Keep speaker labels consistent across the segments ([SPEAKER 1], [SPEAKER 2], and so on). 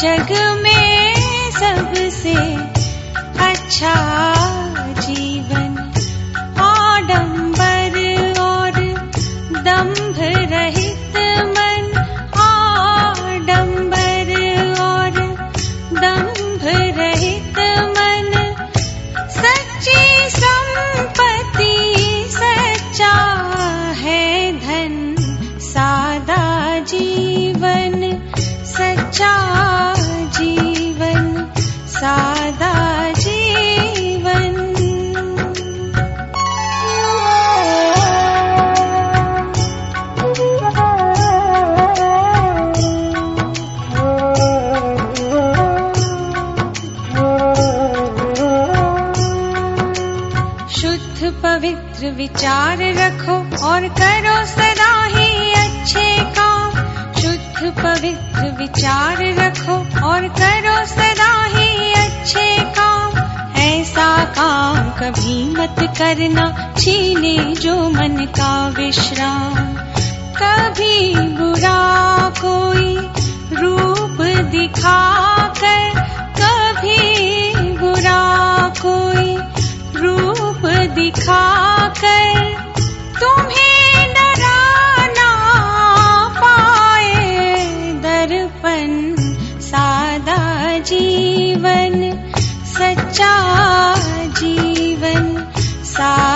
[SPEAKER 1] जग में सबसे अच्छा जीवन। शुद्ध पवित्र विचार रखो और करो सदा ही शुद्ध पवित्र विचार रखो और करो सदा ही अच्छे काम। ऐसा काम कभी मत करना, छीने जो मन का विश्राम। कभी बुरा कोई सादा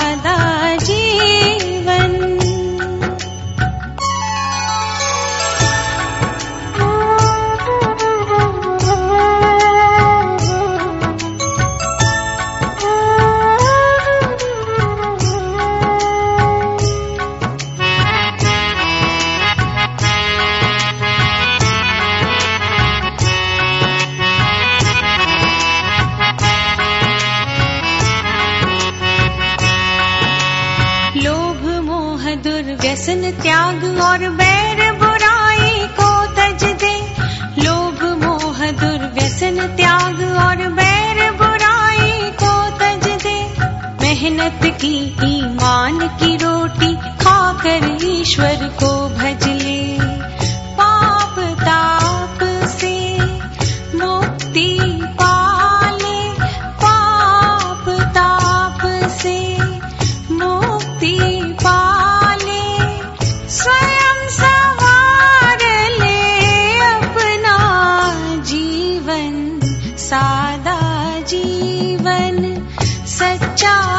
[SPEAKER 1] दुर्व्यसन त्याग और बैर बुराई को तज दे। लोभ, मोह, दुर्व्यसन, त्याग और बैर बुराई को तज दे। मेहनत की ईमान की रोटी खाकर ईश्वर को भज सादा जीवन सच्चा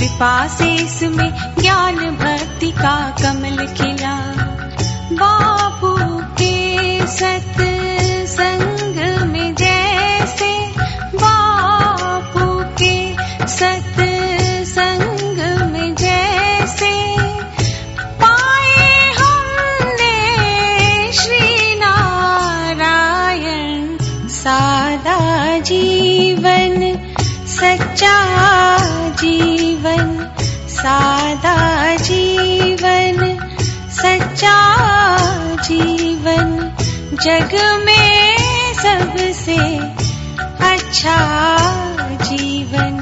[SPEAKER 1] कृपा से इसमें ज्ञान भक्ति का कमल खिला। बापू के सत संग में जैसे बापू के सत संग में जैसे पाए हमने श्री नारायण सादा जीवन, सच्चा सादा जीवन सच्चा जीवन जग में सबसे अच्छा जीवन।